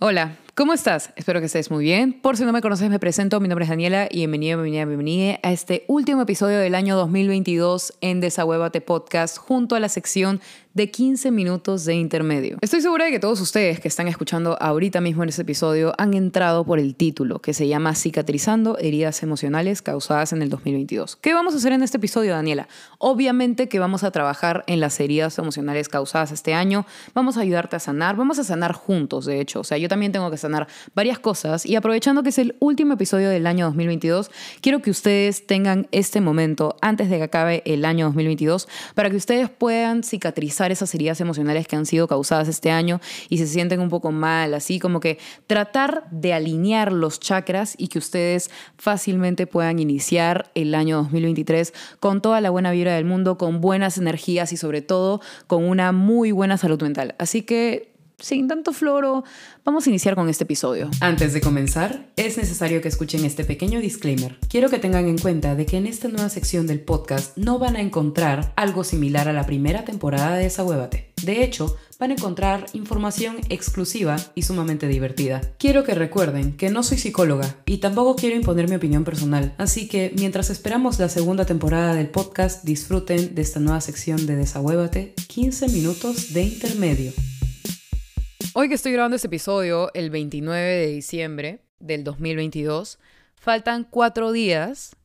Hola, ¿cómo estás? Espero que estés muy bien. Por si no me conoces, me presento. Mi nombre es Daniela y bienvenida, bienvenida, bienvenida a este último episodio del año 2022 en Desahuévate Podcast junto a la sección de 15 minutos de intermedio. Estoy segura de que todos ustedes que están escuchando ahorita mismo en este episodio han entrado por el título que se llama Cicatrizando heridas emocionales causadas en el 2022. ¿Qué vamos a hacer en este episodio, Daniela? Obviamente que vamos a trabajar en las heridas emocionales causadas este año, vamos a ayudarte a sanar, vamos a sanar juntos, de hecho. O sea, yo también tengo que sanar varias cosas y aprovechando que es el último episodio del año 2022, quiero que ustedes tengan este momento antes de que acabe el año 2022 para que ustedes puedan cicatrizar esas heridas emocionales que han sido causadas este año y se sienten un poco mal, así como que tratar de alinear los chakras y que ustedes fácilmente puedan iniciar el año 2023 con toda la buena vibra del mundo, con buenas energías y sobre todo con una muy buena salud mental. Así que sin tanto floro, vamos a iniciar con este episodio. Antes de comenzar, es necesario que escuchen este pequeño disclaimer. Quiero que tengan en cuenta de que en esta nueva sección del podcast no van a encontrar algo similar a la primera temporada de Desahuévate. De hecho, van a encontrar información exclusiva y sumamente divertida. Quiero que recuerden que no soy psicóloga y tampoco quiero imponer mi opinión personal, así que mientras esperamos la segunda temporada del podcast, disfruten de esta nueva sección de Desahuévate, 15 minutos de intermedio. Hoy que estoy grabando este episodio, el 29 de diciembre del 2022, faltan cuatro días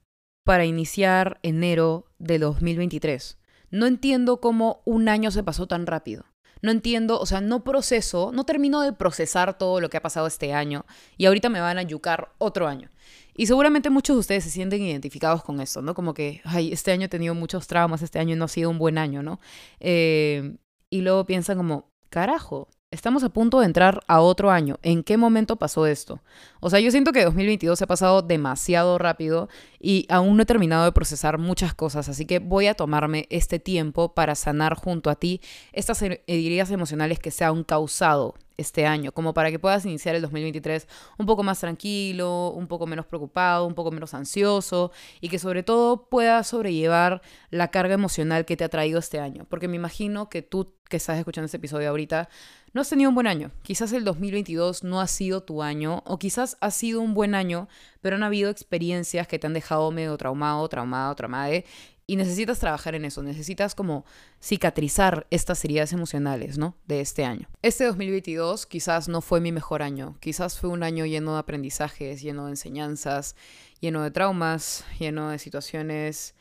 para iniciar enero de 2023. No entiendo cómo un año se pasó tan rápido. No entiendo, o sea, no proceso, no termino de procesar todo lo que ha pasado este año y ahorita me van a yucar otro año. Y seguramente muchos de ustedes se sienten identificados con esto, ¿no? Como que, ay, este año he tenido muchos traumas, este año no ha sido un buen año, ¿no? Eh, y luego piensan como, carajo, Estamos a punto de entrar a otro año. ¿En qué momento pasó esto? O sea, yo siento que 2022 se ha pasado demasiado rápido y aún no he terminado de procesar muchas cosas, así que voy a tomarme este tiempo para sanar junto a ti estas heridas emocionales que se han causado este año, como para que puedas iniciar el 2023 un poco más tranquilo, un poco menos preocupado, un poco menos ansioso y que sobre todo puedas sobrellevar la carga emocional que te ha traído este año. Porque me imagino que tú que estás escuchando este episodio ahorita no has tenido un buen año. Quizás el 2022 no ha sido tu año o quizás ha sido un buen año, pero han habido experiencias que te han dejado medio traumado, traumado, traumade y necesitas trabajar en eso, necesitas como cicatrizar estas heridas emocionales, ¿no? De este año. Este 2022 quizás no fue mi mejor año, quizás fue un año lleno de aprendizajes, lleno de enseñanzas, lleno de traumas, lleno de situaciones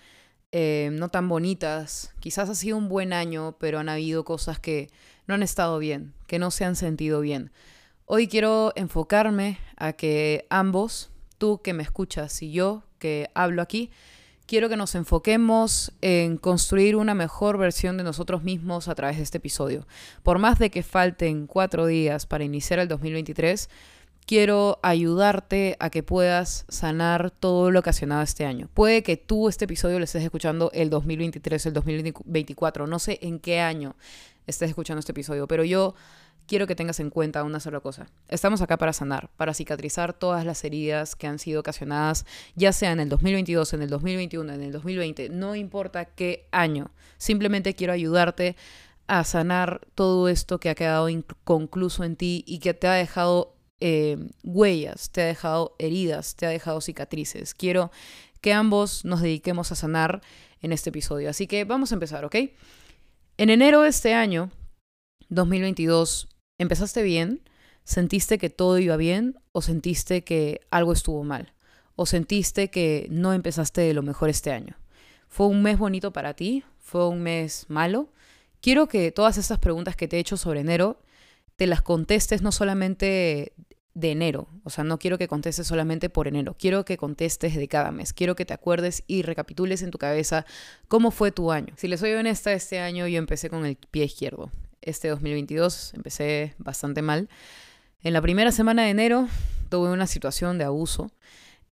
eh, no tan bonitas. Quizás ha sido un buen año, pero han habido cosas que no han estado bien, que no se han sentido bien. Hoy quiero enfocarme a que ambos, tú que me escuchas y yo que hablo aquí, quiero que nos enfoquemos en construir una mejor versión de nosotros mismos a través de este episodio. Por más de que falten cuatro días para iniciar el 2023, quiero ayudarte a que puedas sanar todo lo ocasionado este año. Puede que tú este episodio lo estés escuchando el 2023, el 2024, no sé en qué año estés escuchando este episodio, pero yo quiero que tengas en cuenta una sola cosa. Estamos acá para sanar, para cicatrizar todas las heridas que han sido ocasionadas, ya sea en el 2022, en el 2021, en el 2020, no importa qué año. Simplemente quiero ayudarte a sanar todo esto que ha quedado inconcluso en ti y que te ha dejado eh, huellas, te ha dejado heridas, te ha dejado cicatrices. Quiero que ambos nos dediquemos a sanar en este episodio. Así que vamos a empezar, ¿ok? En enero de este año, 2022, ¿empezaste bien? ¿Sentiste que todo iba bien o sentiste que algo estuvo mal? ¿O sentiste que no empezaste de lo mejor este año? ¿Fue un mes bonito para ti? ¿Fue un mes malo? Quiero que todas estas preguntas que te he hecho sobre enero te las contestes no solamente de enero, o sea, no quiero que contestes solamente por enero, quiero que contestes de cada mes, quiero que te acuerdes y recapitules en tu cabeza cómo fue tu año. Si les soy honesta, este año yo empecé con el pie izquierdo. Este 2022 empecé bastante mal. En la primera semana de enero tuve una situación de abuso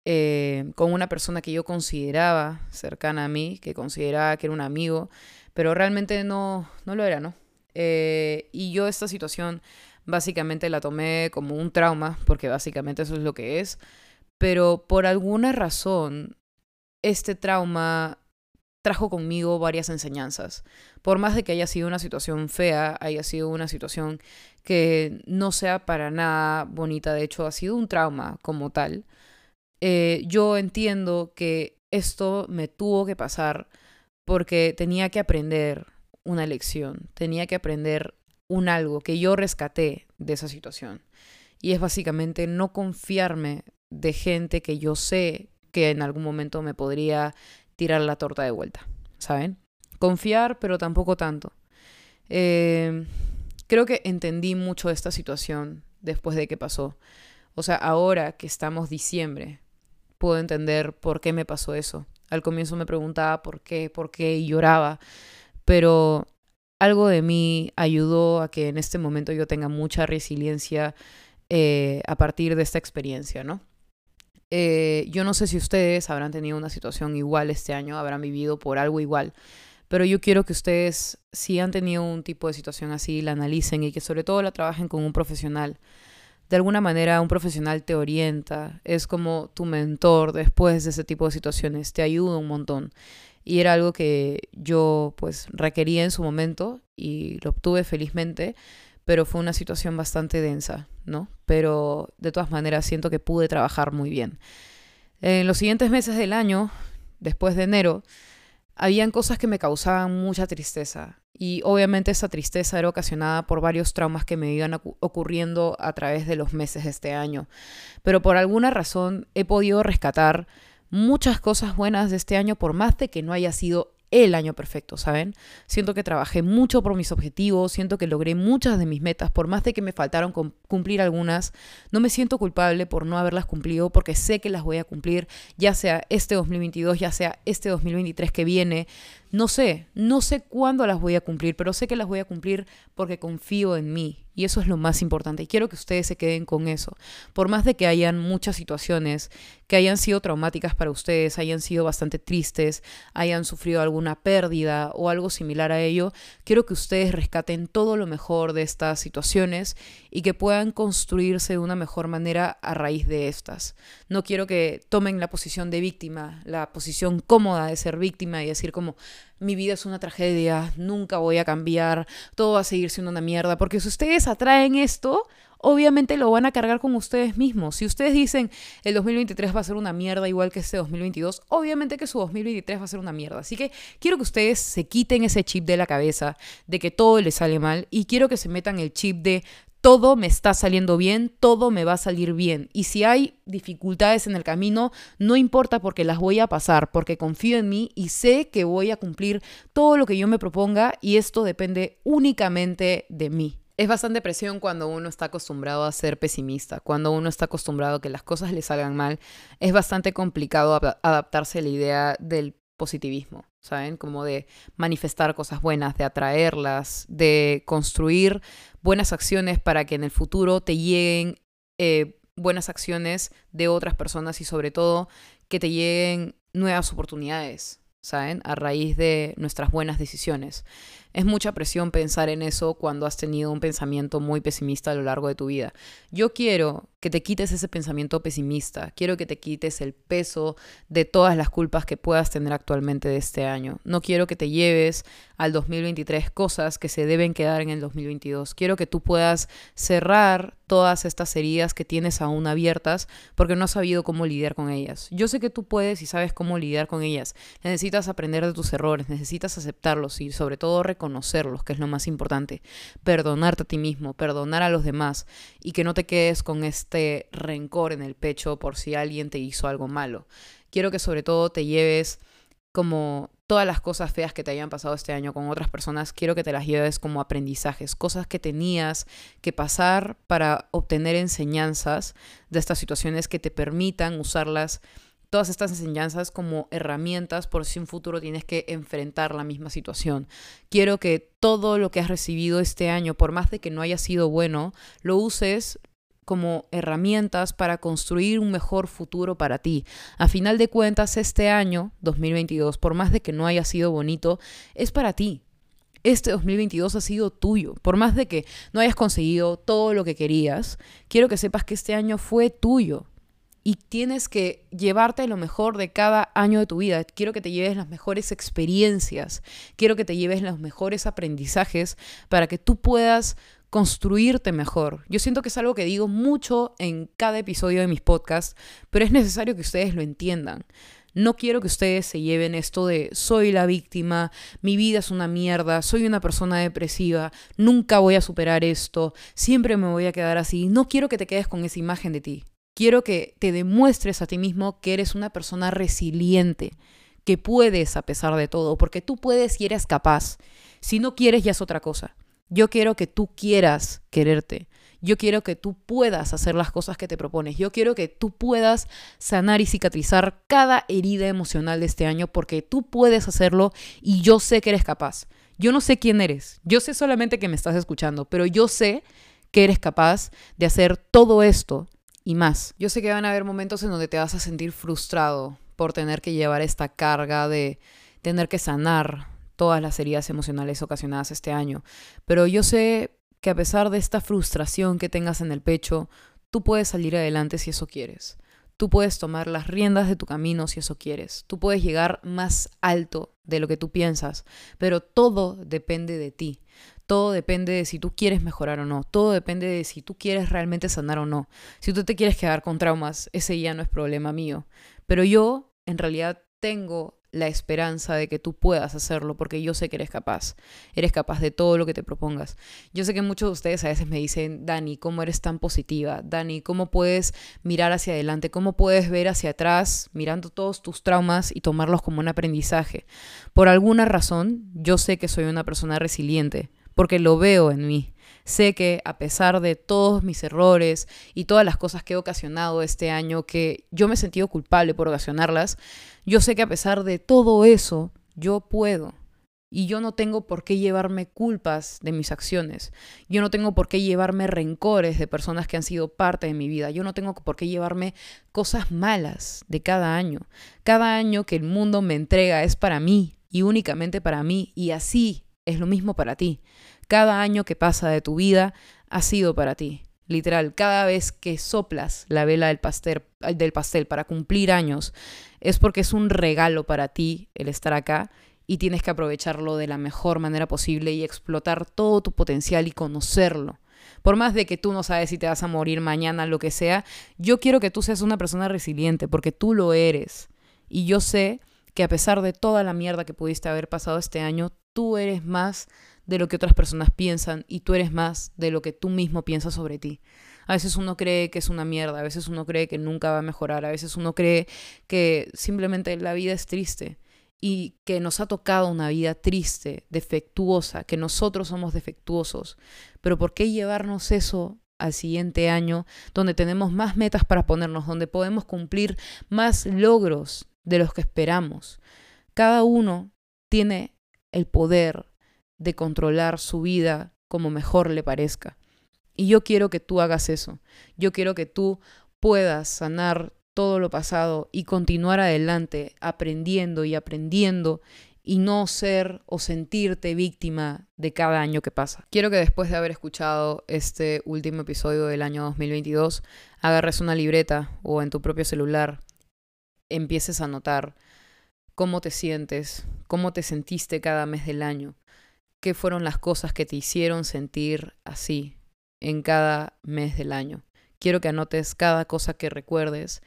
eh, con una persona que yo consideraba cercana a mí, que consideraba que era un amigo, pero realmente no, no lo era, ¿no? Eh, y yo esta situación básicamente la tomé como un trauma, porque básicamente eso es lo que es, pero por alguna razón este trauma trajo conmigo varias enseñanzas. Por más de que haya sido una situación fea, haya sido una situación que no sea para nada bonita, de hecho ha sido un trauma como tal, eh, yo entiendo que esto me tuvo que pasar porque tenía que aprender una lección, tenía que aprender un algo que yo rescaté de esa situación. Y es básicamente no confiarme de gente que yo sé que en algún momento me podría tirar la torta de vuelta, ¿saben? Confiar, pero tampoco tanto. Eh, creo que entendí mucho esta situación después de que pasó. O sea, ahora que estamos diciembre, puedo entender por qué me pasó eso. Al comienzo me preguntaba por qué, por qué y lloraba, pero algo de mí ayudó a que en este momento yo tenga mucha resiliencia eh, a partir de esta experiencia, ¿no? Eh, yo no sé si ustedes habrán tenido una situación igual este año, habrán vivido por algo igual, pero yo quiero que ustedes, si han tenido un tipo de situación así, la analicen y que sobre todo la trabajen con un profesional. De alguna manera un profesional te orienta, es como tu mentor después de ese tipo de situaciones, te ayuda un montón. Y era algo que yo pues requería en su momento y lo obtuve felizmente, pero fue una situación bastante densa, ¿no? Pero de todas maneras siento que pude trabajar muy bien. En los siguientes meses del año, después de enero, habían cosas que me causaban mucha tristeza. Y obviamente esa tristeza era ocasionada por varios traumas que me iban ocurriendo a través de los meses de este año. Pero por alguna razón he podido rescatar muchas cosas buenas de este año, por más de que no haya sido el año perfecto, ¿saben? Siento que trabajé mucho por mis objetivos, siento que logré muchas de mis metas, por más de que me faltaron cumplir algunas, no me siento culpable por no haberlas cumplido porque sé que las voy a cumplir, ya sea este 2022, ya sea este 2023 que viene. No sé, no sé cuándo las voy a cumplir, pero sé que las voy a cumplir porque confío en mí y eso es lo más importante. Y quiero que ustedes se queden con eso. Por más de que hayan muchas situaciones que hayan sido traumáticas para ustedes, hayan sido bastante tristes, hayan sufrido alguna pérdida o algo similar a ello, quiero que ustedes rescaten todo lo mejor de estas situaciones y que puedan construirse de una mejor manera a raíz de estas. No quiero que tomen la posición de víctima, la posición cómoda de ser víctima y decir como mi vida es una tragedia, nunca voy a cambiar, todo va a seguir siendo una mierda, porque si ustedes atraen esto, obviamente lo van a cargar con ustedes mismos. Si ustedes dicen el 2023 va a ser una mierda igual que este 2022, obviamente que su 2023 va a ser una mierda. Así que quiero que ustedes se quiten ese chip de la cabeza de que todo les sale mal y quiero que se metan el chip de todo me está saliendo bien, todo me va a salir bien. Y si hay dificultades en el camino, no importa porque las voy a pasar, porque confío en mí y sé que voy a cumplir todo lo que yo me proponga y esto depende únicamente de mí. Es bastante presión cuando uno está acostumbrado a ser pesimista, cuando uno está acostumbrado a que las cosas le salgan mal. Es bastante complicado adaptarse a la idea del positivismo, ¿saben? Como de manifestar cosas buenas, de atraerlas, de construir buenas acciones para que en el futuro te lleguen eh, buenas acciones de otras personas y sobre todo que te lleguen nuevas oportunidades, ¿saben? A raíz de nuestras buenas decisiones. Es mucha presión pensar en eso cuando has tenido un pensamiento muy pesimista a lo largo de tu vida. Yo quiero que te quites ese pensamiento pesimista, quiero que te quites el peso de todas las culpas que puedas tener actualmente de este año. No quiero que te lleves al 2023 cosas que se deben quedar en el 2022. Quiero que tú puedas cerrar todas estas heridas que tienes aún abiertas porque no has sabido cómo lidiar con ellas. Yo sé que tú puedes y sabes cómo lidiar con ellas. Necesitas aprender de tus errores, necesitas aceptarlos y sobre todo que es lo más importante. Perdonarte a ti mismo, perdonar a los demás y que no te quedes con este rencor en el pecho por si alguien te hizo algo malo. Quiero que sobre todo te lleves como todas las cosas feas que te hayan pasado este año con otras personas, quiero que te las lleves como aprendizajes, cosas que tenías que pasar para obtener enseñanzas de estas situaciones que te permitan usarlas todas estas enseñanzas como herramientas por si en futuro tienes que enfrentar la misma situación. Quiero que todo lo que has recibido este año, por más de que no haya sido bueno, lo uses como herramientas para construir un mejor futuro para ti. A final de cuentas, este año 2022, por más de que no haya sido bonito, es para ti. Este 2022 ha sido tuyo. Por más de que no hayas conseguido todo lo que querías, quiero que sepas que este año fue tuyo y tienes que llevarte lo mejor de cada año de tu vida. Quiero que te lleves las mejores experiencias, quiero que te lleves los mejores aprendizajes para que tú puedas construirte mejor. Yo siento que es algo que digo mucho en cada episodio de mis podcasts, pero es necesario que ustedes lo entiendan. No quiero que ustedes se lleven esto de soy la víctima, mi vida es una mierda, soy una persona depresiva, nunca voy a superar esto, siempre me voy a quedar así. No quiero que te quedes con esa imagen de ti. Quiero que te demuestres a ti mismo que eres una persona resiliente, que puedes a pesar de todo, porque tú puedes y eres capaz. Si no quieres ya es otra cosa. Yo quiero que tú quieras quererte. Yo quiero que tú puedas hacer las cosas que te propones. Yo quiero que tú puedas sanar y cicatrizar cada herida emocional de este año porque tú puedes hacerlo y yo sé que eres capaz. Yo no sé quién eres. Yo sé solamente que me estás escuchando, pero yo sé que eres capaz de hacer todo esto y más. Yo sé que van a haber momentos en donde te vas a sentir frustrado por tener que llevar esta carga de tener que sanar todas las heridas emocionales ocasionadas este año, pero yo sé que a pesar de esta frustración que tengas en el pecho, tú puedes salir adelante si eso quieres. Tú puedes tomar las riendas de tu camino si eso quieres. Tú puedes llegar más alto de lo que tú piensas, pero todo depende de ti. Todo depende de si tú quieres mejorar o no. Todo depende de si tú quieres realmente sanar o no. Si tú te quieres quedar con traumas, ese ya no es problema mío. Pero yo, en realidad, tengo la esperanza de que tú puedas hacerlo, porque yo sé que eres capaz, eres capaz de todo lo que te propongas. Yo sé que muchos de ustedes a veces me dicen, Dani, ¿cómo eres tan positiva? Dani, ¿cómo puedes mirar hacia adelante? ¿Cómo puedes ver hacia atrás mirando todos tus traumas y tomarlos como un aprendizaje? Por alguna razón, yo sé que soy una persona resiliente, porque lo veo en mí. Sé que a pesar de todos mis errores y todas las cosas que he ocasionado este año, que yo me he sentido culpable por ocasionarlas, yo sé que a pesar de todo eso, yo puedo. Y yo no tengo por qué llevarme culpas de mis acciones. Yo no tengo por qué llevarme rencores de personas que han sido parte de mi vida. Yo no tengo por qué llevarme cosas malas de cada año. Cada año que el mundo me entrega es para mí y únicamente para mí. Y así es lo mismo para ti. Cada año que pasa de tu vida ha sido para ti. Literal, cada vez que soplas la vela del pastel, del pastel para cumplir años, es porque es un regalo para ti el estar acá y tienes que aprovecharlo de la mejor manera posible y explotar todo tu potencial y conocerlo. Por más de que tú no sabes si te vas a morir mañana, lo que sea, yo quiero que tú seas una persona resiliente porque tú lo eres. Y yo sé que a pesar de toda la mierda que pudiste haber pasado este año, tú eres más de lo que otras personas piensan y tú eres más de lo que tú mismo piensas sobre ti. A veces uno cree que es una mierda, a veces uno cree que nunca va a mejorar, a veces uno cree que simplemente la vida es triste y que nos ha tocado una vida triste, defectuosa, que nosotros somos defectuosos. Pero ¿por qué llevarnos eso al siguiente año, donde tenemos más metas para ponernos, donde podemos cumplir más logros de los que esperamos? Cada uno tiene el poder de controlar su vida como mejor le parezca. Y yo quiero que tú hagas eso. Yo quiero que tú puedas sanar todo lo pasado y continuar adelante aprendiendo y aprendiendo y no ser o sentirte víctima de cada año que pasa. Quiero que después de haber escuchado este último episodio del año 2022, agarres una libreta o en tu propio celular, empieces a notar cómo te sientes, cómo te sentiste cada mes del año, qué fueron las cosas que te hicieron sentir así en cada mes del año. Quiero que anotes cada cosa que recuerdes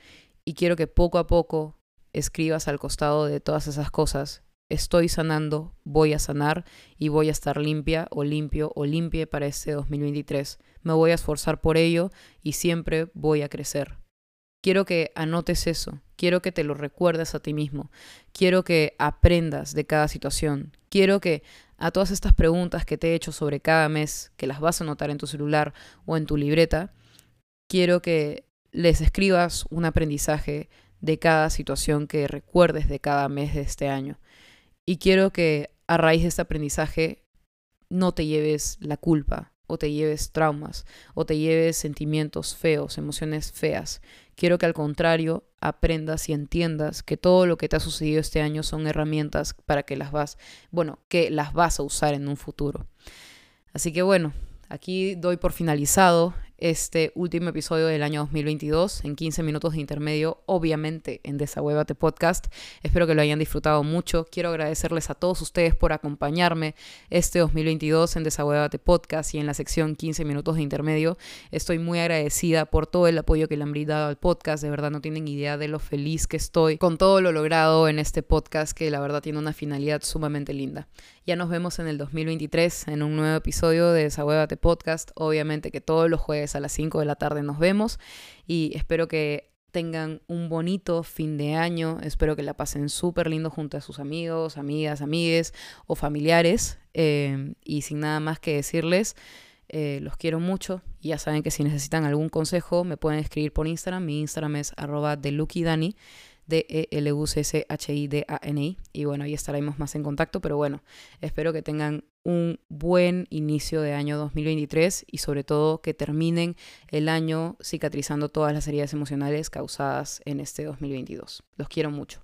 y quiero que poco a poco escribas al costado de todas esas cosas. Estoy sanando, voy a sanar y voy a estar limpia o limpio o limpie para este 2023. Me voy a esforzar por ello y siempre voy a crecer. Quiero que anotes eso, quiero que te lo recuerdes a ti mismo, quiero que aprendas de cada situación, quiero que a todas estas preguntas que te he hecho sobre cada mes, que las vas a anotar en tu celular o en tu libreta, quiero que les escribas un aprendizaje de cada situación que recuerdes de cada mes de este año. Y quiero que a raíz de este aprendizaje no te lleves la culpa, o te lleves traumas, o te lleves sentimientos feos, emociones feas. Quiero que al contrario aprendas y entiendas que todo lo que te ha sucedido este año son herramientas para que las vas, bueno, que las vas a usar en un futuro. Así que bueno, aquí doy por finalizado este último episodio del año 2022 en 15 minutos de intermedio, obviamente en Desahuévate Podcast. Espero que lo hayan disfrutado mucho. Quiero agradecerles a todos ustedes por acompañarme este 2022 en Desahuévate Podcast y en la sección 15 minutos de intermedio. Estoy muy agradecida por todo el apoyo que le han brindado al podcast. De verdad no tienen idea de lo feliz que estoy con todo lo logrado en este podcast que la verdad tiene una finalidad sumamente linda. Ya nos vemos en el 2023 en un nuevo episodio de Desahuévate Podcast. Obviamente que todos los jueves a las 5 de la tarde nos vemos y espero que tengan un bonito fin de año. Espero que la pasen súper lindo junto a sus amigos, amigas, amigues o familiares. Eh, y sin nada más que decirles, eh, los quiero mucho. Y ya saben que si necesitan algún consejo, me pueden escribir por Instagram. Mi Instagram es arroba de D-E-L-U-C-C-H-I-D-A-N-I. Y bueno, ahí estaremos más en contacto. Pero bueno, espero que tengan un buen inicio de año 2023 y sobre todo que terminen el año cicatrizando todas las heridas emocionales causadas en este 2022. Los quiero mucho.